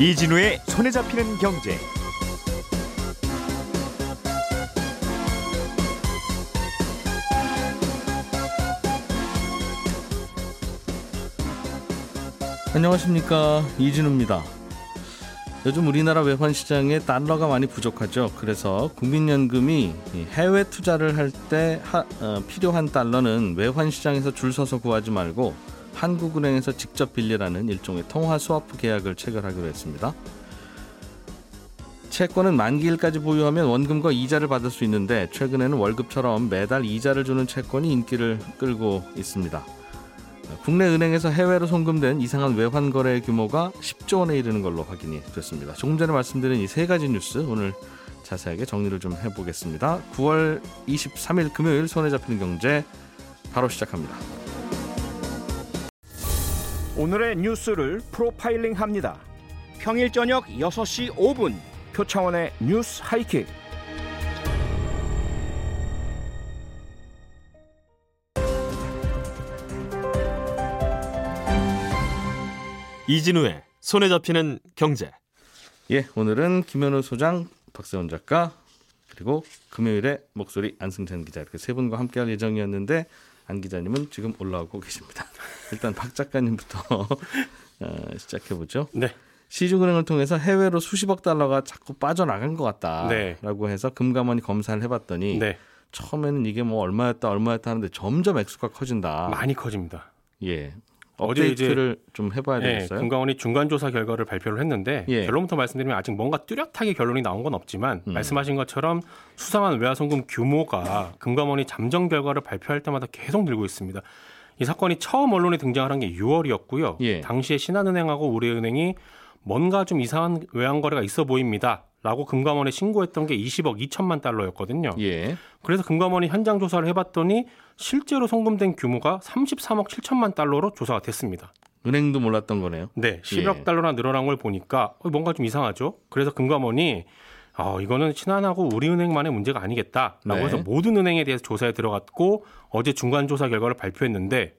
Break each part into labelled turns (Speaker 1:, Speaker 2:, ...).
Speaker 1: 이진우의 손에 잡히는 경제.
Speaker 2: 안녕하십니까 이진우입니다. 요즘 우리나라 외환 시장에 달러가 많이 부족하죠. 그래서 국민연금이 해외 투자를 할때 어, 필요한 달러는 외환 시장에서 줄 서서 구하지 말고 한국은행에서 직접 빌리라는 일종의 통화 스와프 계약을 체결하기로 했습니다. 채권은 만기일까지 보유하면 원금과 이자를 받을 수 있는데 최근에는 월급처럼 매달 이자를 주는 채권이 인기를 끌고 있습니다. 국내 은행에서 해외로 송금된 이상한 외환 거래 규모가 10조 원에 이르는 걸로 확인이 됐습니다. 조금 전에 말씀드린 이 세 가지 뉴스 오늘 자세하게 정리를 좀 해보겠습니다. 9월 23일 금요일 손에 잡히는 경제 바로 시작합니다.
Speaker 1: 오늘의 뉴스를 프로파일링 합니다. 평일 저녁 6시 5분 표창원의 뉴스 하이킥.
Speaker 3: 이진우의 손에 잡히는 경제.
Speaker 2: 예, 오늘은 김현우 소장, 박세원 작가 그리고 금요일에 목소리 안승찬 기자 이렇게 세 분과 함께할 예정이었는데 안 기자님은 지금 올라오고 계십니다. 일단 박 작가님부터 어, 시작해 보죠.
Speaker 3: 네.
Speaker 2: 시중은행을 통해서 해외로 수십억 달러가 자꾸 빠져나간 것 같다라고
Speaker 3: 네.
Speaker 2: 해서 금감원이 검사를 해봤더니
Speaker 3: 네.
Speaker 2: 처음에는 이게 뭐 얼마였다 얼마였다 하는데 점점 액수가 커진다.
Speaker 3: 많이 커집니다.
Speaker 2: 예.
Speaker 3: 어제
Speaker 2: 업데이트를 좀 해봐야
Speaker 3: 네,
Speaker 2: 되겠어요.
Speaker 3: 금감원이 중간 조사 결과를 발표를 했는데
Speaker 2: 예.
Speaker 3: 결론부터 말씀드리면 아직 뭔가 뚜렷하게 결론이 나온 건 없지만
Speaker 2: 음.
Speaker 3: 말씀하신 것처럼 수상한 외화송금 규모가 금감원이 잠정 결과를 발표할 때마다 계속 늘고 있습니다. 이 사건이 처음 언론에 등장한 게 6월이었고요.
Speaker 2: 예.
Speaker 3: 당시에 신한은행하고 우리은행이 뭔가 좀 이상한 외환 거래가 있어 보입니다. 라고 금감원에 신고했던 게 20억 2천만 달러였거든요.
Speaker 2: 예.
Speaker 3: 그래서 금감원이 현장 조사를 해봤더니 실제로 송금된 규모가 33억 7천만 달러로 조사가 됐습니다.
Speaker 2: 은행도 몰랐던 거네요.
Speaker 3: 네, 11억
Speaker 2: 예.
Speaker 3: 달러나 늘어난 걸 보니까 어, 뭔가 좀 이상하죠. 그래서 금감원이 어, 이거는 신한하고 우리은행만의 문제가 아니겠다라고
Speaker 2: 네.
Speaker 3: 해서 모든 은행에 대해서 조사에 들어갔고 어제 중간 조사 결과를 발표했는데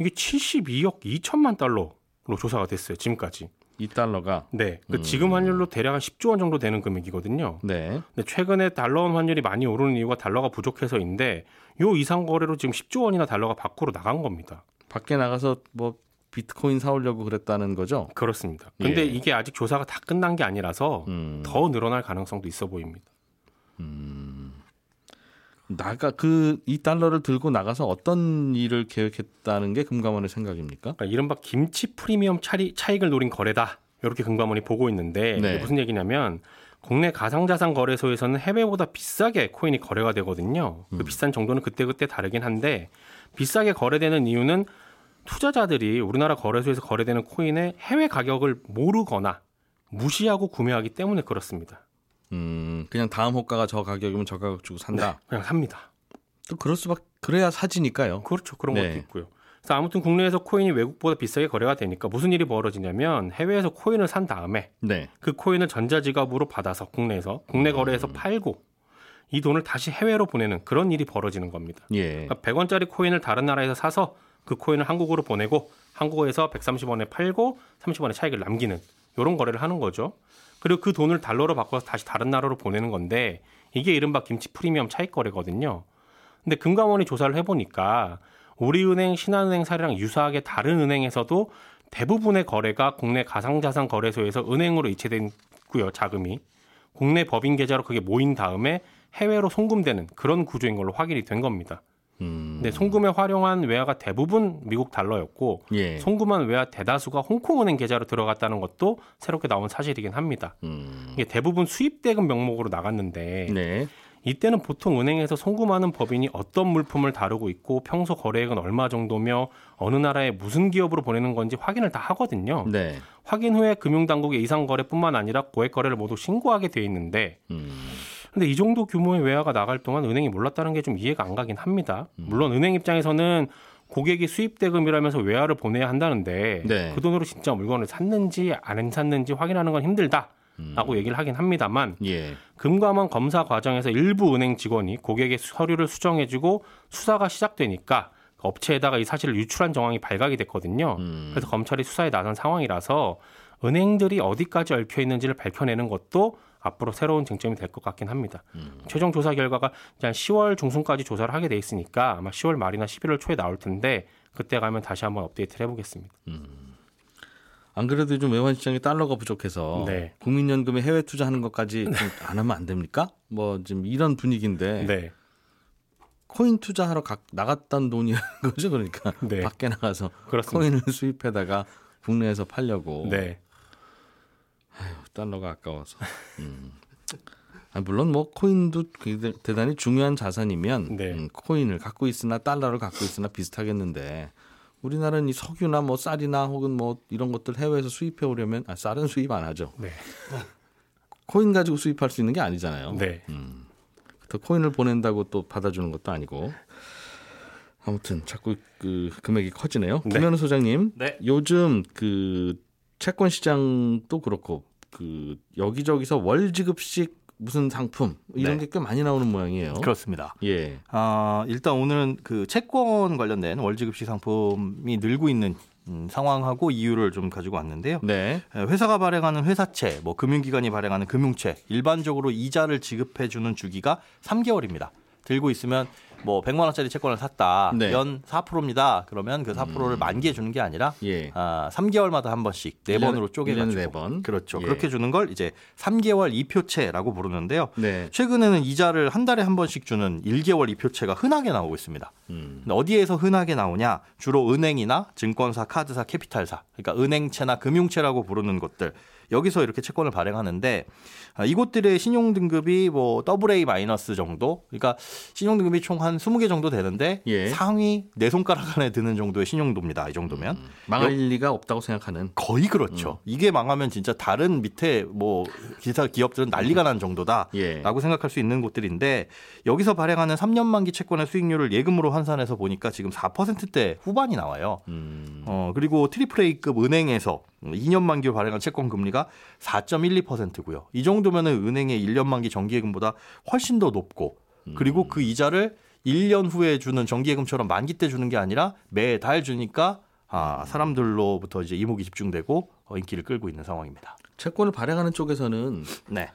Speaker 3: 이게 72억 2천만 달러로 조사가 됐어요. 지금까지.
Speaker 2: 이 달러가
Speaker 3: 네, 그
Speaker 2: 음.
Speaker 3: 지금 환율로 대략 한 10조 원 정도 되는 금액이거든요.
Speaker 2: 네.
Speaker 3: 근데 최근에 달러 원 환율이 많이 오르는 이유가 달러가 부족해서인데 요 이상 거래로 지금 10조 원이나 달러가 밖으로 나간 겁니다.
Speaker 2: 밖에 나가서 뭐 비트코인 사오려고 그랬다는 거죠.
Speaker 3: 그렇습니다. 근데
Speaker 2: 예.
Speaker 3: 이게 아직 조사가 다 끝난 게 아니라서
Speaker 2: 음.
Speaker 3: 더 늘어날 가능성도 있어 보입니다.
Speaker 2: 나가 그 이 달러를 들고 나가서 어떤 일을 계획했다는 게 금감원의 생각입니까?
Speaker 3: 그러니까 이른바 김치 프리미엄 차리, 차익을 노린 거래다. 이렇게 금감원이 보고 있는데
Speaker 2: 네.
Speaker 3: 이게 무슨 얘기냐면 국내 가상자산 거래소에서는 해외보다 비싸게 코인이 거래가 되거든요. 그 비싼 정도는 그때그때 다르긴 한데 비싸게 거래되는 이유는 투자자들이 우리나라 거래소에서 거래되는 코인의 해외 가격을 모르거나 무시하고 구매하기 때문에 그렇습니다.
Speaker 2: 음, 그냥 다음 호가가 저 가격이면 저 가격 주고 산다.
Speaker 3: 그냥 삽니다.
Speaker 2: 또 그럴 수밖 그래야 사지니까요.
Speaker 3: 그렇죠. 그런
Speaker 2: 네.
Speaker 3: 것도 있고요. 그래서 아무튼 국내에서 코인이 외국보다 비싸게 거래가 되니까 무슨 일이 벌어지냐면 해외에서 코인을 산 다음에
Speaker 2: 네.
Speaker 3: 그 코인을 전자지갑으로 받아서 국내에서 국내 거래에서 팔고 이 돈을 다시 해외로 보내는 그런 일이 벌어지는 겁니다.
Speaker 2: 예.
Speaker 3: 그러니까 100원짜리 코인을 다른 나라에서 사서 그 코인을 한국으로 보내고 한국에서 130원에 팔고 30원의 차익을 남기는 이런 거래를 하는 거죠. 그리고 그 돈을 달러로 바꿔서 다시 다른 나라로 보내는 건데 이게 이른바 김치 프리미엄 차익 거래거든요. 근데 금감원이 조사를 해보니까 우리은행, 신한은행 사례랑 유사하게 다른 은행에서도 대부분의 거래가 국내 가상자산 거래소에서 은행으로 이체됐고요, 자금이. 국내 법인 계좌로 그게 모인 다음에 해외로 송금되는 그런 구조인 걸로 확인이 된 겁니다.
Speaker 2: 음.
Speaker 3: 근데 송금에 활용한 외화가 대부분 미국 달러였고
Speaker 2: 예.
Speaker 3: 송금한 외화 대다수가 홍콩은행 계좌로 들어갔다는 것도 새롭게 나온 사실이긴 합니다.
Speaker 2: 음.
Speaker 3: 이게 대부분 수입 대금 명목으로 나갔는데
Speaker 2: 네.
Speaker 3: 이때는 보통 은행에서 송금하는 법인이 어떤 물품을 다루고 있고 평소 거래액은 얼마 정도며 어느 나라에 무슨 기업으로 보내는 건지 확인을 다 하거든요.
Speaker 2: 네.
Speaker 3: 확인 후에 금융당국에 이상 거래뿐만 아니라 고액 거래를 모두 신고하게 돼 있는데
Speaker 2: 음.
Speaker 3: 근데 이 정도 규모의 외화가 나갈 동안 은행이 몰랐다는 게 좀 이해가 안 가긴 합니다.
Speaker 2: 음.
Speaker 3: 물론 은행 입장에서는 고객이 수입 대금이라면서 외화를 보내야 한다는데
Speaker 2: 네.
Speaker 3: 그 돈으로 진짜 물건을 샀는지 안 샀는지 확인하는 건 힘들다. 라고 얘기를 하긴 합니다만
Speaker 2: 예.
Speaker 3: 금감원 검사 과정에서 일부 은행 직원이 고객의 서류를 수정해주고 수사가 시작되니까 업체에다가 이 사실을 유출한 정황이 발각이 됐거든요.
Speaker 2: 음.
Speaker 3: 그래서 검찰이 수사에 나선 상황이라서 은행들이 어디까지 얽혀 있는지를 밝혀내는 것도 앞으로 새로운 쟁점이 될 것 같긴 합니다.
Speaker 2: 음.
Speaker 3: 최종 조사 결과가 한 10월 중순까지 조사를 하게 돼 있으니까 아마 10월 말이나 11월 초에 나올 텐데 그때 가면 다시 한번 업데이트를 해보겠습니다.
Speaker 2: 안 그래도 요즘 외환 시장에 달러가 부족해서
Speaker 3: 네.
Speaker 2: 국민연금에 해외 투자하는 것까지 좀안 하면 안 됩니까? 뭐 지금 이런 분위기인데
Speaker 3: 네.
Speaker 2: 코인 투자하러 가, 나갔던 돈이라는 거죠. 그러니까
Speaker 3: 네.
Speaker 2: 밖에 나가서
Speaker 3: 그렇습니다.
Speaker 2: 코인을 수입해다가 국내에서 팔려고
Speaker 3: 네.
Speaker 2: 달러가 아까워서. 음. 아, 물론 뭐 코인도 대단히 중요한 자산이면
Speaker 3: 네.
Speaker 2: 음, 코인을 갖고 있으나 달러를 갖고 있으나 비슷하겠는데 우리나라는 이 석유나 뭐 쌀이나 혹은 뭐 이런 것들 해외에서 수입해 오려면 아, 쌀은 수입 안 하죠.
Speaker 3: 네.
Speaker 2: 코인 가지고 수입할 수 있는 게 아니잖아요.
Speaker 3: 네.
Speaker 2: 또 코인을 보낸다고 또 받아주는 것도 아니고 아무튼 자꾸 그 금액이 커지네요.
Speaker 3: 네.
Speaker 2: 김현우 소장님,
Speaker 4: 네.
Speaker 2: 요즘 그 채권 시장도 그렇고 그 여기저기서 월 지급식 무슨 상품 이런
Speaker 4: 네.
Speaker 2: 게꽤 많이 나오는 모양이에요.
Speaker 4: 그렇습니다.
Speaker 2: 예,
Speaker 4: 아, 일단 오늘은 그 채권 관련된 월지급식 상품이 늘고 있는 음, 상황하고 이유를 좀 가지고 왔는데요.
Speaker 2: 네,
Speaker 4: 에, 회사가 발행하는 회사채, 뭐 금융기관이 발행하는 금융채, 일반적으로 이자를 지급해주는 주기가 3개월입니다. 들고 있으면 뭐 100만 원짜리 채권을 샀다.
Speaker 2: 네.
Speaker 4: 연 4%입니다. 그러면 그 4%를 만기해 주는 게 아니라
Speaker 2: 예.
Speaker 4: 아, 3개월마다 한 번씩 네 번으로 쪼개 가지고
Speaker 2: 네 번.
Speaker 4: 그렇죠.
Speaker 2: 예.
Speaker 4: 그렇게 주는 걸 이제 3개월 이표채라고 부르는데요.
Speaker 2: 네,
Speaker 4: 최근에는 이자를 한 달에 한 번씩 주는 1개월 이표채가 흔하게 나오고 있습니다.
Speaker 2: 음,
Speaker 4: 어디에서 흔하게 나오냐? 주로 은행이나 증권사, 카드사, 캐피탈사, 그러니까 은행채나 금융채라고 부르는 곳들 여기서 이렇게 채권을 발행하는데 아, 이곳들의 신용 등급이 뭐 AA 마이너스 정도, 그러니까 신용 등급이 총 한 20개 정도 되는데
Speaker 2: 예.
Speaker 4: 상위 네 손가락 안에 드는 정도의 신용도입니다. 이 정도면
Speaker 2: 망할 리가 없다고 생각하는.
Speaker 4: 거의 그렇죠. 이게 망하면 진짜 다른 밑에 뭐 기사 기업들은 난리가 난 정도다.
Speaker 2: 예.
Speaker 4: 라고 생각할 수 있는 곳들인데 여기서 발행하는 3년 만기 채권의 수익률을 예금으로 환산해서 보니까 지금 4%대 후반이 나와요.
Speaker 2: 음,
Speaker 4: 어, 그리고 트리플 A급 은행에서 2년 만기로 발행한 채권 금리가 4.12%고요. 이 정도면은 은행의 1년 만기 정기예금보다 훨씬 더 높고 그리고 그 이자를 1년 후에 주는 정기예금처럼 만기 때 주는 게 아니라 매달 주니까 아, 사람들로부터 이제 이목이 집중되고 어, 인기를 끌고 있는 상황입니다.
Speaker 2: 채권을 발행하는 쪽에서는
Speaker 4: 네.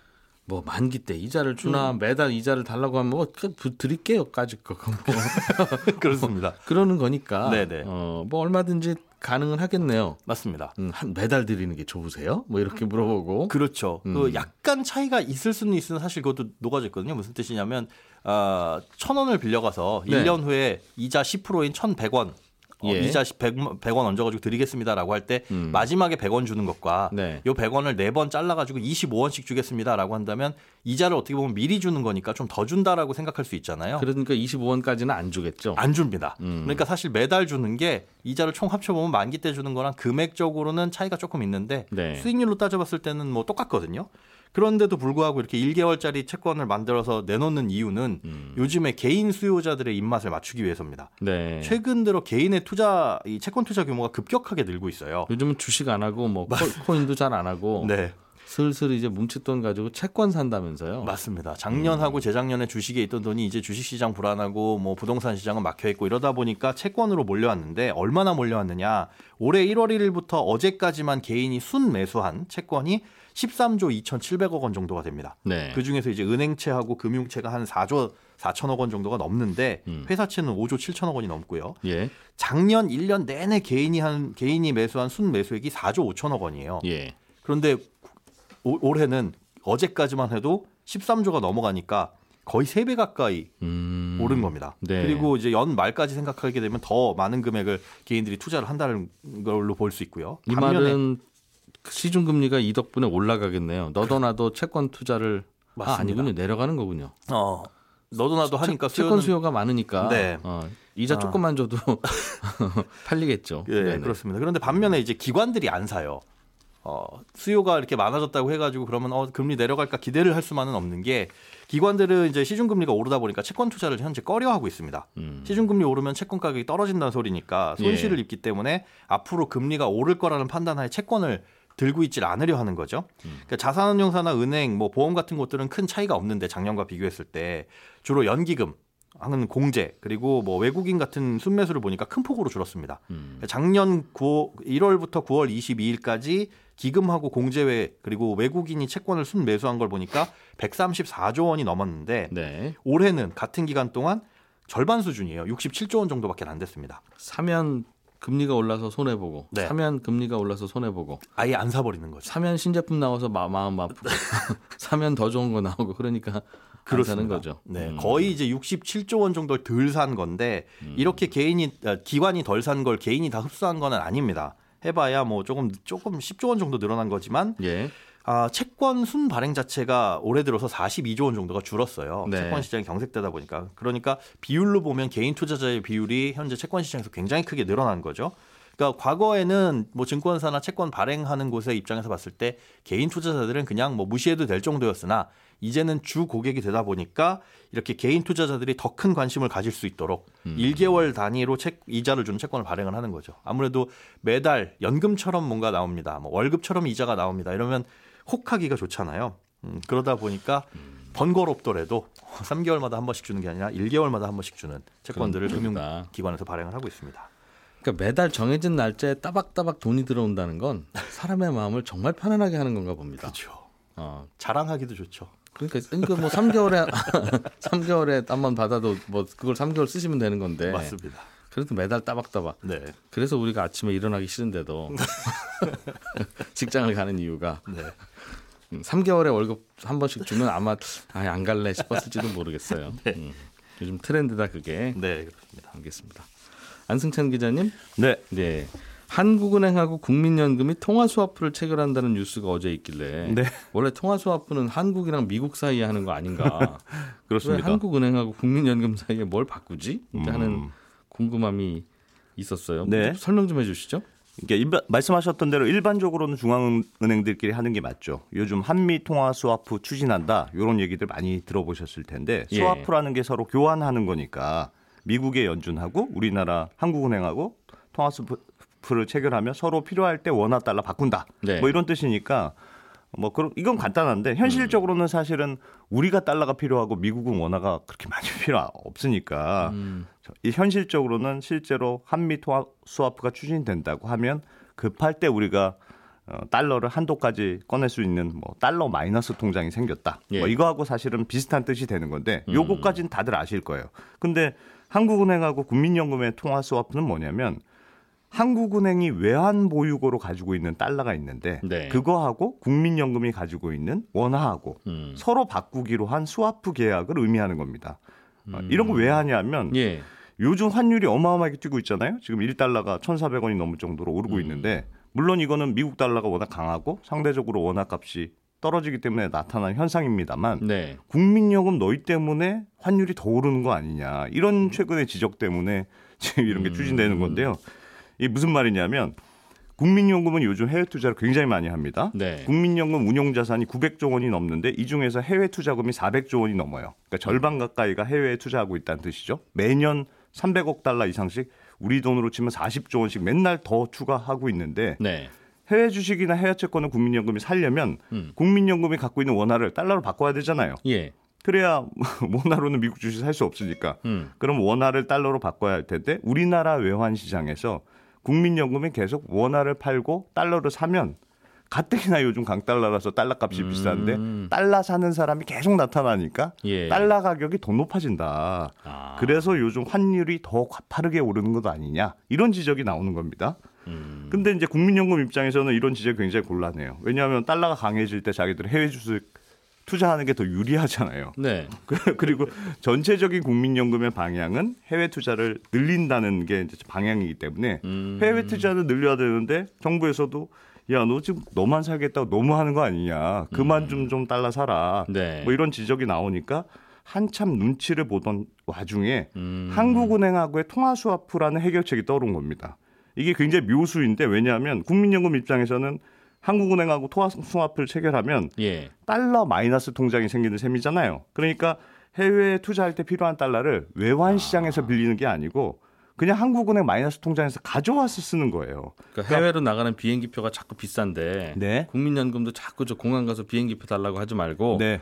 Speaker 2: 뭐 만기 때 이자를
Speaker 4: 음.
Speaker 2: 주나 매달 이자를 달라고 하면 뭐 그, 부- 드릴게요까지 그거 뭐
Speaker 4: 그렇습니다.
Speaker 2: 그러는 거니까
Speaker 4: 네네.
Speaker 2: 어, 뭐 얼마든지 가능은 하겠네요.
Speaker 4: 맞습니다.
Speaker 2: 음, 한 매달 드리는 게 좋으세요? 뭐 이렇게 물어보고
Speaker 4: 그렇죠.
Speaker 2: 음.
Speaker 4: 그 약간 차이가 있을 수는 있으나 사실 그것도 녹아져 있거든요. 무슨 뜻이냐면 아, 천 원을 빌려가서
Speaker 2: 네.
Speaker 4: 1년 후에 이자 10%인 1,100원 어,
Speaker 2: 예.
Speaker 4: 이자 100, 100원 얹어가지고 드리겠습니다라고 할때
Speaker 2: 음.
Speaker 4: 마지막에 100원 주는 것과
Speaker 2: 네.
Speaker 4: 요 100원을 네번 잘라가지고 25원씩 주겠습니다라고 한다면 이자를 어떻게 보면 미리 주는 거니까 좀 더 준다라고 생각할 수 있잖아요.
Speaker 2: 그러니까 25원까지는 안 주겠죠.
Speaker 4: 안 줍니다.
Speaker 2: 음.
Speaker 4: 그러니까 사실 매달 주는 게 이자를 총 합쳐보면 만기 때 주는 거랑 금액적으로는 차이가 조금 있는데
Speaker 2: 네.
Speaker 4: 수익률로 따져봤을 때는 뭐 똑같거든요. 그런데도 불구하고 이렇게 1개월짜리 채권을 만들어서 내놓는 이유는
Speaker 2: 음.
Speaker 4: 요즘에 개인 수요자들의 입맛을 맞추기 위해서입니다.
Speaker 2: 네.
Speaker 4: 최근 들어 개인의 투자, 이 채권 투자 규모가 급격하게 늘고 있어요.
Speaker 2: 요즘은 주식 안 하고 뭐 코, 인도 잘 안 하고
Speaker 4: 네,
Speaker 2: 슬슬 이제 뭉칫돈 가지고 채권 산다면서요.
Speaker 4: 맞습니다. 작년하고 재작년에 주식에 있던 돈이 이제 주식 시장 불안하고 뭐 부동산 시장은 막혀 있고 이러다 보니까 채권으로 몰려왔는데 얼마나 몰려왔느냐? 올해 1월 1일부터 어제까지만 개인이 순 매수한 채권이 13조 2,700억 원 정도가 됩니다.
Speaker 2: 네.
Speaker 4: 그 중에서 이제 은행채하고 금융채가 한 4조 4천억 원 정도가 넘는데
Speaker 2: 음.
Speaker 4: 회사채는 5조 7천억 원이 넘고요.
Speaker 2: 예.
Speaker 4: 작년 1년 내내 개인이 한 개인이 매수한 순 매수액이 4조 5천억 원이에요.
Speaker 2: 예.
Speaker 4: 그런데 올- 올해는 어제까지만 해도 13조가 넘어가니까 거의 3배 가까이
Speaker 2: 음.
Speaker 4: 오른 겁니다.
Speaker 2: 네.
Speaker 4: 그리고 이제 연 말까지 생각하게 되면 더 많은 금액을 개인들이 투자를 한다는 걸로 볼 수 있고요.
Speaker 2: 이 말은 시중 금리가 이 덕분에 올라가겠네요. 너도 나도 채권 투자를 아,
Speaker 4: 맞습니다.
Speaker 2: 아니군요. 내려가는 거군요.
Speaker 4: 어, 너도 나도 하니까
Speaker 2: 채, 권 수요가 많으니까
Speaker 4: 네.
Speaker 2: 어, 이자
Speaker 4: 아.
Speaker 2: 조금만 줘도 팔리겠죠.
Speaker 4: 예,
Speaker 2: 네네.
Speaker 4: 그렇습니다. 그런데 반면에 이제 기관들이 안 사요. 어, 수요가 이렇게 많아졌다고 해가지고 그러면 어, 금리 내려갈까 기대를 할 수만은 없는 게 기관들은 이제 시중금리가 오르다 보니까 채권 투자를 현재 꺼려하고 있습니다.
Speaker 2: 음.
Speaker 4: 시중금리 오르면 채권 가격이 떨어진다는 소리니까 손실을 입기 때문에 앞으로 금리가 오를 거라는 판단하에 채권을 들고 있질 않으려 하는 거죠. 그러니까 자산운용사나 은행, 뭐 보험 같은 곳들은 큰 차이가 없는데 작년과 비교했을 때 주로 연기금 하는 공제 그리고 뭐 외국인 같은 순매수를 보니까 큰 폭으로 줄었습니다.
Speaker 2: 음.
Speaker 4: 작년 9, 1월부터 9월 22일까지 기금하고 공제외 그리고 외국인이 채권을 순매수한 걸 보니까 134조 원이 넘었는데
Speaker 2: 네.
Speaker 4: 올해는 같은 기간 동안 절반 수준이에요. 67조 원 정도밖에 안 됐습니다.
Speaker 2: 사면 금리가 올라서 손해 보고
Speaker 4: 네.
Speaker 2: 사면 금리가 올라서 손해 보고
Speaker 4: 아예 안 사버리는 거죠.
Speaker 2: 사면 신제품 나와서 마, 마음 아프고 사면 더 좋은 거 나오고 그러니까 안 사는 거죠.
Speaker 4: 네,
Speaker 2: 음.
Speaker 4: 거의 이제 67조 원 정도를 덜산 건데 이렇게 개인이 아, 기관이 덜 산 걸 개인이 다 흡수한 거는 아닙니다. 해봐야 뭐 조금 조금 10조 원 정도 늘어난 거지만
Speaker 2: 예.
Speaker 4: 아, 채권 순 발행 자체가 올해 들어서 42조 원 정도가 줄었어요.
Speaker 2: 네.
Speaker 4: 채권 시장이 경색되다 보니까 그러니까 비율로 보면 개인 투자자의 비율이 현재 채권 시장에서 굉장히 크게 늘어난 거죠. 그러니까 과거에는 뭐 증권사나 채권 발행하는 곳의 입장에서 봤을 때 개인 투자자들은 그냥 뭐 무시해도 될 정도였으나 이제는 주 고객이 되다 보니까 이렇게 개인 투자자들이 더 큰 관심을 가질 수 있도록
Speaker 2: 음.
Speaker 4: 1개월 단위로 책 이자를 주는 채권을 발행을 하는 거죠. 아무래도 매달 연금처럼 뭔가 나옵니다. 뭐 월급처럼 이자가 나옵니다. 이러면 혹하기가 좋잖아요. 음, 그러다 보니까 번거롭더라도 3개월마다 한 번씩 주는 게 아니라 1개월마다 한 번씩 주는 채권들을. 금융기관에서 발행을 하고 있습니다.
Speaker 2: 그러니까 매달 정해진 날짜에 따박따박 돈이 들어온다는 건 사람의 마음을 정말 편안하게 하는 건가 봅니다.
Speaker 4: 그렇죠.
Speaker 2: 어.
Speaker 4: 자랑하기도 좋죠.
Speaker 2: 그러니까 그러니까 뭐 3개월에 3개월에 한 번 받아도 뭐 그걸 3개월 쓰시면 되는 건데
Speaker 4: 맞습니다.
Speaker 2: 그래도 매달 따박따박.
Speaker 4: 네.
Speaker 2: 그래서 우리가 아침에 일어나기 싫은데도 직장을 가는 이유가
Speaker 4: 네.
Speaker 2: 음, 3개월에 월급 한 번씩 주면 아마 아예 안 갈래 싶었을지도 모르겠어요. 음, 요즘 트렌드다 그게.
Speaker 4: 네, 그렇습니다.
Speaker 2: 알겠습니다. 안승찬 기자님,
Speaker 5: 네.
Speaker 2: 네. 한국은행하고 국민연금이 통화스와프를 체결한다는 뉴스가 어제 있길래
Speaker 5: 네.
Speaker 2: 원래 통화스와프는 한국이랑 미국 사이에 하는 거 아닌가? 왜
Speaker 5: 그렇습니다.
Speaker 2: 한국은행하고 국민연금 사이에 뭘 바꾸지? 하는
Speaker 5: 음.
Speaker 2: 궁금함이 있었어요.
Speaker 5: 네.
Speaker 2: 설명 좀 해주시죠.
Speaker 5: 이게 일반, 말씀하셨던 대로 일반적으로는 중앙은행들끼리 하는 게 맞죠. 요즘 한미 통화 스와프 추진한다. 이런 얘기들 많이 들어보셨을 텐데
Speaker 2: 예.
Speaker 5: 스와프라는 게 서로 교환하는 거니까 미국의 연준하고 우리나라 한국은행하고 통화 스와프를 체결하면 서로 필요할 때 원화 달러 바꾼다.
Speaker 2: 네.
Speaker 5: 뭐 이런 뜻이니까 뭐 그런 이건 간단한데 현실적으로는 사실은 우리가 달러가 필요하고 미국은 원화가 그렇게 많이 필요 없으니까
Speaker 2: 음,
Speaker 5: 현실적으로는 실제로 한미 통화 스와프가 추진된다고 하면 급할 때 우리가 어, 달러를 한도까지 꺼낼 수 있는 뭐 달러 마이너스 통장이 생겼다.
Speaker 2: 예.
Speaker 5: 뭐 이거하고 사실은 비슷한 뜻이 되는 건데
Speaker 2: 음.
Speaker 5: 요거까지는 다들 아실 거예요. 근데 한국은행하고 국민연금의 통화 스와프는 뭐냐면 한국은행이 외환 보유고로 가지고 있는 달러가 있는데
Speaker 2: 네.
Speaker 5: 그거하고 국민연금이 가지고 있는 원화하고
Speaker 2: 음.
Speaker 5: 서로 바꾸기로 한 스와프 계약을 의미하는 겁니다. 어, 이런 거 왜 하냐면
Speaker 2: 예.
Speaker 5: 요즘 환율이 어마어마하게 뛰고 있잖아요. 지금 1달러가 1,400원이 넘을 정도로 오르고
Speaker 2: 음.
Speaker 5: 있는데 물론 이거는 미국 달러가 워낙 강하고 상대적으로 원화 값이 떨어지기 때문에 나타난 현상입니다만
Speaker 2: 네.
Speaker 5: 국민연금 너희 때문에 환율이 더 오르는 거 아니냐 이런 최근의 지적 때문에 지금 이런 게 추진되는 건데요. 이게 무슨 말이냐면 국민연금은 요즘 해외 투자를 굉장히 많이 합니다.
Speaker 2: 네.
Speaker 5: 국민연금 운용 자산이 900조 원이 넘는데 이 중에서 해외 투자금이 400조 원이 넘어요. 그러니까 절반 가까이가 해외에 투자하고 있다는 뜻이죠. 매년 300억 달러 이상씩 우리 돈으로 치면 40조 원씩 맨날 더 추가하고 있는데
Speaker 2: 네.
Speaker 5: 해외 주식이나 해외 채권을 국민연금이 살려면
Speaker 2: 음.
Speaker 5: 국민연금이 갖고 있는 원화를 달러로 바꿔야 되잖아요.
Speaker 2: 예.
Speaker 5: 그래야 원화로는 미국 주식 살 수 없으니까.
Speaker 2: 음.
Speaker 5: 그럼 원화를 달러로 바꿔야 할 텐데 우리나라 외환 시장에서 국민연금이 계속 원화를 팔고 달러를 사면 가뜩이나 요즘 강달러라서 달러 값이 비싼데 달러 사는 사람이 계속 나타나니까
Speaker 2: 예.
Speaker 5: 달러 가격이 더 높아진다.
Speaker 2: 아.
Speaker 5: 그래서 요즘 환율이 더 가파르게 오르는 것 아니냐 이런 지적이 나오는 겁니다.
Speaker 2: 음.
Speaker 5: 근데 이제 국민연금 입장에서는 이런 지적이 굉장히 곤란해요. 왜냐하면 달러가 강해질 때 자기들 해외 주식 투자하는 게 더 유리하잖아요.
Speaker 2: 네.
Speaker 5: 그- 그리고 전체적인 국민연금의 방향은 해외 투자를 늘린다는 게 이제 방향이기 때문에
Speaker 2: 음.
Speaker 5: 해외 투자를 늘려야 되는데 정부에서도 야 너 지금 너만 살겠다고 너무 하는 거 아니냐 그만 좀좀 달러 사라
Speaker 2: 음. 네.
Speaker 5: 뭐 이런 지적이 나오니까 한참 눈치를 보던 와중에
Speaker 2: 음.
Speaker 5: 한국은행하고의 통화스와프라는 해결책이 떠오른 겁니다. 이게 굉장히 묘수인데 왜냐하면 국민연금 입장에서는 한국은행하고 통화스와프를 체결하면
Speaker 2: 예.
Speaker 5: 달러 마이너스 통장이 생기는 셈이잖아요. 그러니까 해외에 투자할 때 필요한 달러를 외환 시장에서 빌리는 게 아니고 그냥 한국은행 마이너스 통장에서 가져와서 쓰는 거예요.
Speaker 2: 그러니까 해외로 나가는 비행기표가 자꾸 비싼데
Speaker 5: 네.
Speaker 2: 국민연금도 자꾸 저 공항 가서 비행기표 달라고 하지 말고
Speaker 5: 네.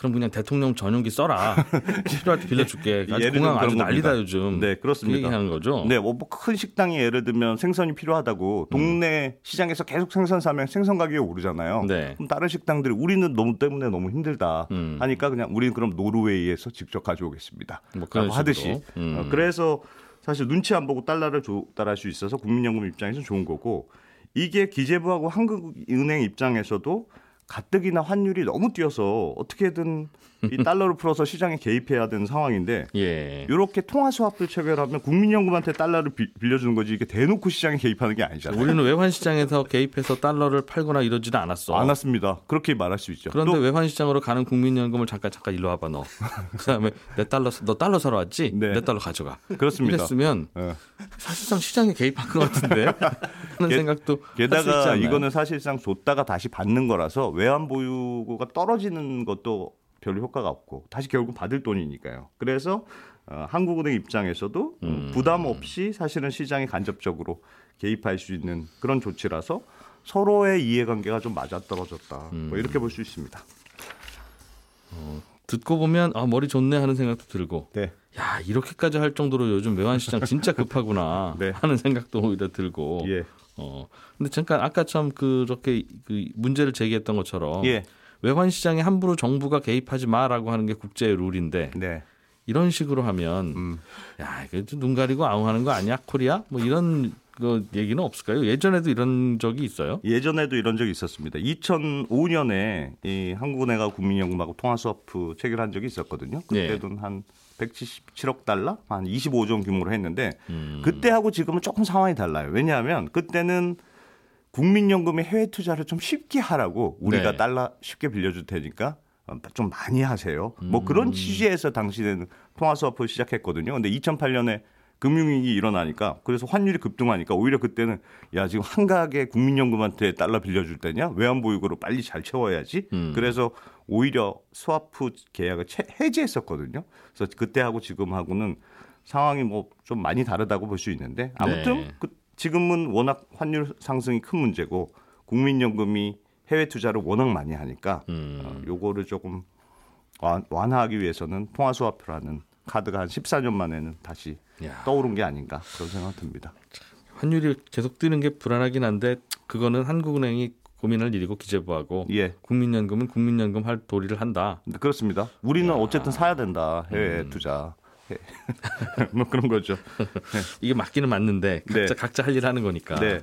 Speaker 2: 그럼 그냥 대통령 전용기 써라. 필요할 때 빌려줄게. 아주 공항 아주 난리다. 요즘.
Speaker 5: 네,
Speaker 2: 그
Speaker 5: 그렇습니다.
Speaker 2: 얘기하는 거죠.
Speaker 5: 네, 뭐 큰 식당이 예를 들면 생선이 필요하다고 동네 시장에서 계속 생선 사면 생선 가격이 오르잖아요.
Speaker 2: 네.
Speaker 5: 그럼 다른 식당들이 우리는 너무 때문에 너무 힘들다
Speaker 2: 음.
Speaker 5: 하니까 그냥 우리는 그럼 노르웨이에서 직접 가져오겠습니다.
Speaker 2: 뭐 그런
Speaker 5: 하듯이.
Speaker 2: 음.
Speaker 5: 어, 그래서 사실 눈치 안 보고 달러를 조달할 수 있어서 국민연금 입장에서 좋은 거고 이게 기재부하고 한국은행 입장에서도 가뜩이나 환율이 너무 뛰어서 어떻게든 이 달러를 풀어서 시장에 개입해야 되는 상황인데
Speaker 2: 예.
Speaker 5: 이렇게 통화 스왑을 체결하면 국민연금한테 달러를 비- 빌려주는 거지 이게 대놓고 시장에 개입하는 게 아니잖아요.
Speaker 2: 우리는 외환 시장에서 개입해서 달러를 팔거나 이러지는 않았어.
Speaker 5: 안 왔습니다. 그렇게 말할 수 있죠.
Speaker 2: 그런데
Speaker 5: 또
Speaker 2: 외환 시장으로 가는 국민연금을 잠깐 잠깐 일로 와봐 너. 그다음에 내 달러 너 달러 사러 왔지?
Speaker 5: 네.
Speaker 2: 내 달러 가져가.
Speaker 5: 그렇습니다.
Speaker 2: 이랬으면
Speaker 5: 예.
Speaker 2: 사실상 시장에 개입한 것 같은데 하는
Speaker 5: 게-
Speaker 2: 생각도
Speaker 5: 게다가? 이거는 사실상 줬다가 다시 받는 거라서 외환 보유고가 떨어지는 것도 별로 효과가 없고 다시 결국 받을 돈이니까요. 그래서 어, 한국은행 입장에서도
Speaker 2: 음.
Speaker 5: 부담 없이 사실은 시장에 간접적으로 개입할 수 있는 그런 조치라서 서로의 이해관계가 좀 맞아떨어졌다.
Speaker 2: 음.
Speaker 5: 뭐 이렇게 볼 수 있습니다.
Speaker 2: 듣고 보면 아 머리 좋네 하는 생각도 들고
Speaker 5: 네.
Speaker 2: 야 이렇게까지 할 정도로 요즘 외환 시장 진짜 급하구나
Speaker 5: 네.
Speaker 2: 하는 생각도 오히려 들고
Speaker 5: 예.
Speaker 2: 어 근데 잠깐 아까처럼 그렇게 그 문제를 제기했던 것처럼
Speaker 5: 예.
Speaker 2: 외환 시장에 함부로 정부가 개입하지 마라고 하는 게 국제의 룰인데
Speaker 5: 네.
Speaker 2: 이런 식으로 하면
Speaker 5: 음.
Speaker 2: 야 이게 좀눈 가리고 아웅하는 거 아니야 코리아 뭐 이런 그 얘기는 없을까요? 예전에도 이런 적이 있어요.
Speaker 5: 예전에도 이런 적이 있었습니다. 2005년에 이 한국은행하고 국민연금하고 통화스와프 체결한 적이 있었거든요.
Speaker 2: 네.
Speaker 5: 그때도 한 177억 달러, 한 25조 원 규모로 했는데
Speaker 2: 음.
Speaker 5: 그때하고 지금은 조금 상황이 달라요. 왜냐하면 그때는 국민연금의 해외 투자를 좀 쉽게 하라고 우리가
Speaker 2: 네.
Speaker 5: 달러 쉽게 빌려줄 테니까 어, 좀 많이 하세요.
Speaker 2: 음.
Speaker 5: 뭐 그런 취지에서 당시에는 통화스와프를 시작했거든요. 근데 2008년에 금융위기 일어나니까 그래서 환율이 급등하니까 오히려 그때는 야 지금 한가하게 국민연금한테 달러 빌려줄 때냐 외환보유고로 빨리 잘 채워야지.
Speaker 2: 음.
Speaker 5: 그래서 오히려 스와프 계약을 채- 해지했었거든요. 그래서 그때하고 지금하고는 상황이 뭐 좀 많이 다르다고 볼 수 있는데 아무튼
Speaker 2: 네.
Speaker 5: 그 지금은 워낙 환율 상승이 큰 문제고 국민연금이 해외 투자를 워낙 많이 하니까
Speaker 2: 음.
Speaker 5: 어, 요거를 조금 완, 완화하기 위해서는 통화스와프라는 카드가 한 14년 만에는 다시
Speaker 2: 야.
Speaker 5: 떠오른 게 아닌가 그런 생각 듭니다.
Speaker 2: 환율이 계속 뛰는 게 불안하긴 한데 그거는 한국은행이 고민할 일이고 기재부하고
Speaker 5: 예,
Speaker 2: 국민연금은 국민연금 할 도리를 한다.
Speaker 5: 네, 그렇습니다. 우리는 어쨌든 사야 된다 해외
Speaker 2: 음.
Speaker 5: 투자. 예. 뭐 그런 거죠.
Speaker 2: 이게 맞기는 맞는데 각자
Speaker 5: 네.
Speaker 2: 각자 할 일 하는 거니까.
Speaker 5: 네.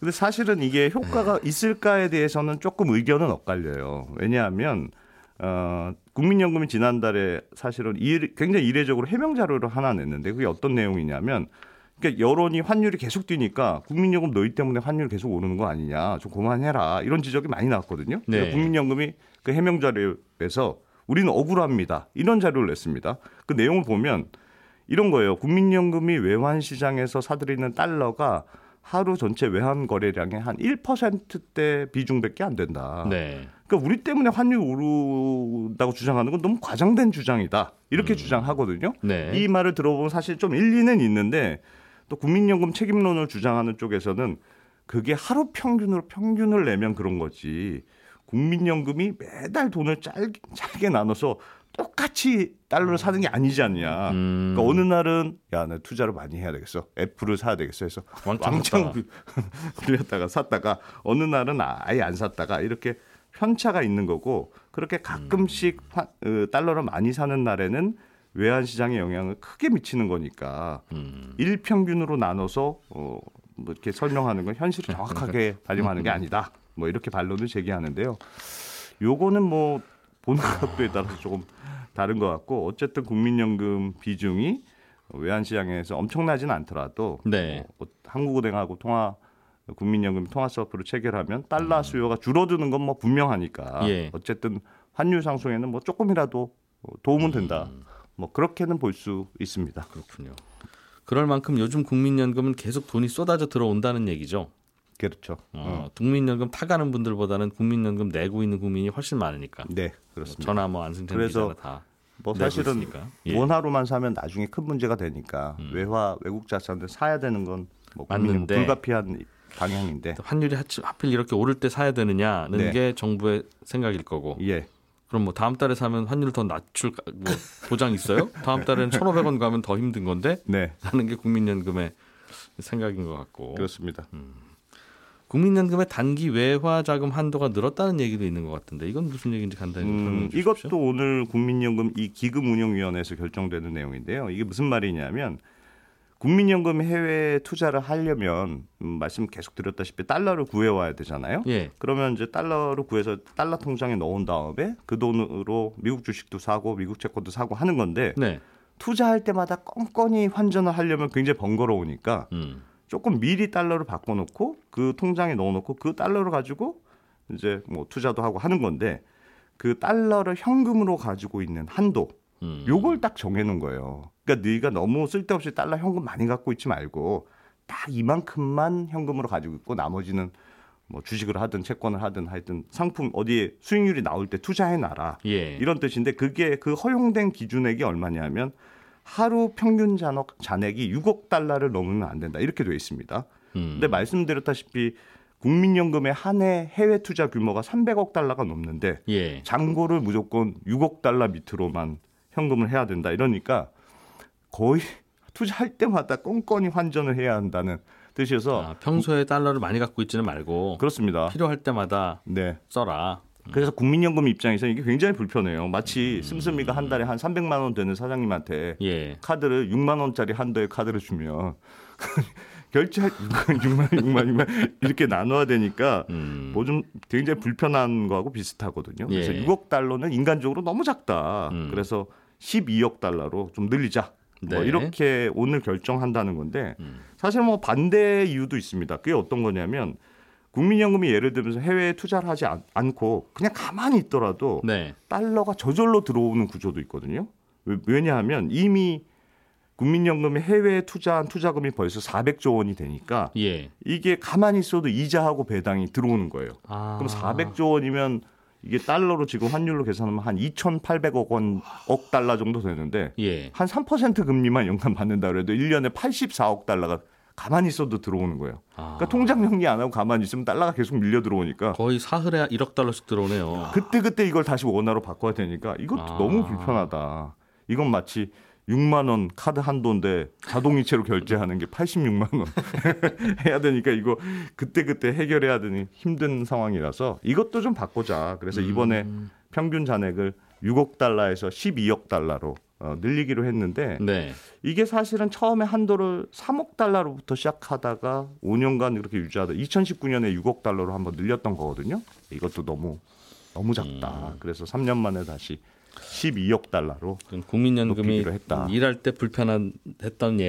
Speaker 5: 근데 사실은 이게 효과가 있을까에 대해서는 조금 의견은 엇갈려요. 왜냐하면 어, 국민연금이 지난달에 사실은 일, 굉장히 이례적으로 해명 자료를 하나 냈는데 그게 어떤 내용이냐면 그러니까 여론이 환율이 계속 뛰니까 국민연금 너희 때문에 환율 계속 오르는 거 아니냐 좀 그만해라 이런 지적이 많이 나왔거든요.
Speaker 2: 네.
Speaker 5: 그래서 국민연금이 그 해명 자료에서 우리는 억울합니다 이런 자료를 냈습니다. 그 내용을 보면 이런 거예요. 국민연금이 외환 시장에서 사들이는 달러가 하루 전체 외환 거래량의 한 1%대 비중밖에 안 된다.
Speaker 2: 네.
Speaker 5: 그러니까 우리 때문에 환율 오른다고 주장하는 건 너무 과장된 주장이다. 이렇게 주장하거든요.
Speaker 2: 네.
Speaker 5: 이 말을 들어보면 사실 좀 일리는 있는데 또 국민연금 책임론을 주장하는 쪽에서는 그게 하루 평균으로 평균을 내면 그런 거지. 국민연금이 매달 돈을 짧게, 짧게 나눠서 똑같이 달러를 사는 게 아니지 않냐.
Speaker 2: 음.
Speaker 5: 그러니까 어느 날은 야, 나 투자를 많이 해야 되겠어. 애플을 사야 되겠어 해서
Speaker 2: 왕창
Speaker 5: 왕창. 빌렸다가 샀다가 어느 날은 아예 안 샀다가 이렇게 편차가 있는 거고 그렇게 가끔씩 화- 어, 달러를 많이 사는 날에는 외환 시장에 영향을 크게 미치는 거니까
Speaker 2: 음.
Speaker 5: 일평균으로 나눠서 어, 뭐 이렇게 설명하는 건 현실을 정확하게 반영하는 게 아니다. 뭐 이렇게 반론을 제기하는데요. 요거는 뭐 보는 각도에 따라서 조금 다른 것 같고 어쨌든 국민연금 비중이 외환 시장에서 엄청나지는 않더라도
Speaker 2: 네.
Speaker 5: 어, 한국은행하고 통화 국민연금 통화 서프를 체결하면 달러 수요가 줄어드는 건 뭐 분명하니까
Speaker 2: 음. 예.
Speaker 5: 어쨌든 환율 상승에는 뭐 조금이라도 어, 도움은 된다.
Speaker 2: 음.
Speaker 5: 뭐 그렇게는 볼 수 있습니다.
Speaker 2: 그렇군요. 그럴 만큼 요즘 국민연금은 계속 돈이 쏟아져 들어온다는 얘기죠.
Speaker 5: 그렇죠.
Speaker 2: 어, 국민연금 타가는 분들보다는 국민연금 내고 있는 국민이 훨씬 많으니까.
Speaker 5: 네, 그렇습니다.
Speaker 2: 전화 뭐 안승찬 기자가 다
Speaker 5: 뭐 사실은.
Speaker 2: 예.
Speaker 5: 원화로만 사면 나중에 큰 문제가 되니까
Speaker 2: 음.
Speaker 5: 외화 외국 자산을 사야 되는 건뭐
Speaker 2: 맞는데.
Speaker 5: 불가피한 방향인데
Speaker 2: 환율이 하필 이렇게 오를 때 사야 되느냐는
Speaker 5: 네.
Speaker 2: 게 정부의 생각일 거고
Speaker 5: 예
Speaker 2: 그럼 뭐 다음 달에 사면 환율 더 낮출 가- 뭐 보장 있어요? 다음 달에는 1,500원 가면 더 힘든 건데
Speaker 5: 네,
Speaker 2: 하는 게 국민연금의 생각인 것 같고
Speaker 5: 그렇습니다.
Speaker 2: 국민연금의 단기 외화 자금 한도가 늘었다는 얘기도 있는 것 같은데 이건 무슨 얘기인지 간단히
Speaker 5: 음. 이것도 오늘 국민연금 이 기금운용위원회에서 결정되는 내용인데요. 이게 무슨 말이냐면 국민연금 해외 투자를 하려면 음, 말씀 계속 드렸다시피 달러를 구해와야 되잖아요.
Speaker 2: 예.
Speaker 5: 그러면 이제 달러를 구해서 달러 통장에 넣은 다음에 그 돈으로 미국 주식도 사고 미국 채권도 사고 하는 건데
Speaker 2: 네.
Speaker 5: 투자할 때마다 껌껌이 환전을 하려면 굉장히 번거로우니까
Speaker 2: 음.
Speaker 5: 조금 미리 달러를 바꿔놓고 그 통장에 넣어놓고 그 달러를 가지고 이제 뭐 투자도 하고 하는 건데 그 달러를 현금으로 가지고 있는 한도
Speaker 2: 음.
Speaker 5: 요걸 딱 정해놓은 거예요. 그러니까 네가 너무 쓸데없이 달러 현금 많이 갖고 있지 말고 딱 이만큼만 현금으로 가지고 있고 나머지는 뭐 주식을 하든 채권을 하든 하여튼 상품 어디에 수익률이 나올 때 투자해 놔라.
Speaker 2: 예.
Speaker 5: 이런 뜻인데 그게 그 허용된 기준액이 얼마냐면 하루 평균 잔액, 잔액이 6억 달러를 넘으면 안 된다. 이렇게 돼 있습니다.
Speaker 2: 음.
Speaker 5: 근데 말씀드렸다시피 국민연금의 한 해 해외 투자 규모가 300억 달러가 넘는데
Speaker 2: 예.
Speaker 5: 잔고를 무조건 6억 달러 밑으로만 현금을 해야 된다. 이러니까 거의 투자할 때마다 껌껌이 환전을 해야 한다는 뜻이어서
Speaker 2: 아, 평소에 달러를 많이 갖고 있지는 말고
Speaker 5: 그렇습니다.
Speaker 2: 필요할 때마다
Speaker 5: 네.
Speaker 2: 써라.
Speaker 5: 그래서 국민연금 입장에서 이게 굉장히 불편해요. 마치 씀씀이가 한 달에 한 300만 원 되는 사장님한테
Speaker 2: 예.
Speaker 5: 카드를 6만 원짜리 한 도의 카드를 주면 결제할 6만 원, 6만 원, 6만 원 이렇게 나눠야 되니까
Speaker 2: 음.
Speaker 5: 뭐좀 굉장히 불편한 거하고 비슷하거든요. 그래서
Speaker 2: 예.
Speaker 5: 6억 달러는 인간적으로 너무 작다.
Speaker 2: 음.
Speaker 5: 그래서 12억 달러로 좀 늘리자. 뭐
Speaker 2: 네.
Speaker 5: 이렇게 오늘 결정한다는 건데
Speaker 2: 음.
Speaker 5: 사실 뭐 반대 이유도 있습니다. 그게 어떤 거냐면 국민연금이 예를 들면서 해외에 투자를 하지 않, 않고 그냥 가만히 있더라도
Speaker 2: 네.
Speaker 5: 달러가 저절로 들어오는 구조도 있거든요. 왜- 왜냐하면 이미 국민연금이 해외에 투자한 투자금이 벌써 400조 원이 되니까
Speaker 2: 예.
Speaker 5: 이게 가만히 있어도 이자하고 배당이 들어오는 거예요.
Speaker 2: 아.
Speaker 5: 그럼 400조 원이면 이게 달러로 지금 환율로 계산하면 한 2,800억 원, 억 달러 정도 되는데
Speaker 2: 예.
Speaker 5: 한3% 금리만 연간 받는다 그래도 1년에 84억 달러가 가만히 있어도 들어오는 거예요.
Speaker 2: 아.
Speaker 5: 그러니까 통장 정리 안 하고 가만히 있으면 달러가 계속 밀려 들어오니까
Speaker 2: 거의 사흘에 1억 달러씩 들어오네요.
Speaker 5: 그때 그때 이걸 다시 원화로 바꿔야 되니까 이것도
Speaker 2: 아.
Speaker 5: 너무 불편하다. 이건 마치 6만 원 카드 한도인데 자동이체로 결제하는 게 86만 원 해야 되니까 이거 그때 그때 해결해야 되는 힘든 상황이라서 이것도 좀 바꾸자. 그래서 이번에
Speaker 2: 음.
Speaker 5: 평균 잔액을 6억 달러에서 12억 달러로 어, 늘리기로 했는데
Speaker 2: 네.
Speaker 5: 이게 사실은 처음에 한도를 3억 달러로부터 시작하다가 5년간 이렇게 유지하다 2019년에 6억 달러로 한번 늘렸던 거거든요. 이것도 너무 너무 작다.
Speaker 2: 음.
Speaker 5: 그래서 3년 만에 다시 12억 달러로
Speaker 2: 국민연금이
Speaker 5: 했다.
Speaker 2: 일할 때 불편한 했던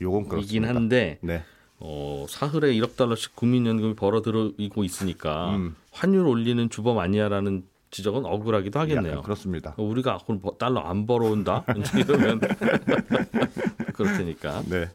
Speaker 5: 요건
Speaker 2: 이긴. 한데
Speaker 5: 네.
Speaker 2: 어, 사흘에 1억 달러씩 국민연금이 벌어들이고 있으니까
Speaker 5: 음.
Speaker 2: 환율 올리는 주범 아니야라는 지적은 억울하기도 하겠네요.
Speaker 5: 그렇습니다.
Speaker 2: 어, 우리가 뭐 달러 안 벌어온다 이러면 그럴 테니까
Speaker 5: 네.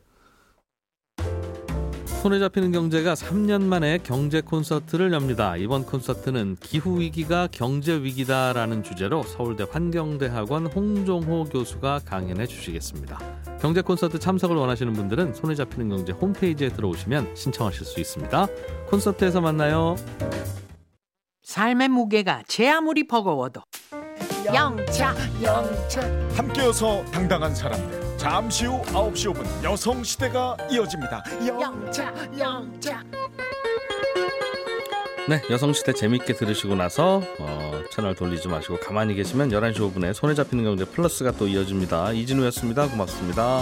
Speaker 2: 손에 잡히는 경제가 3년 만에 경제 콘서트를 엽니다. 이번 콘서트는 기후 위기가 경제 위기다라는 주제로 서울대 환경대학원 홍종호 교수가 강연해 주시겠습니다. 경제 콘서트 참석을 원하시는 분들은 손에 잡히는 경제 홈페이지에 들어오시면 신청하실 수 있습니다. 콘서트에서 만나요.
Speaker 6: 삶의 무게가 제 아무리 버거워도 영차 영차
Speaker 1: 함께여서 당당한 사람들. 잠시 후 9시 5분 여성 시대가 이어집니다.
Speaker 6: 영차 영차
Speaker 2: 네, 여성시대 재밌게 들으시고 나서 어, 채널 돌리지 마시고 가만히 계시면 11시 5분에 손에 잡히는 경제 플러스가 또 이어집니다. 이진우였습니다. 고맙습니다.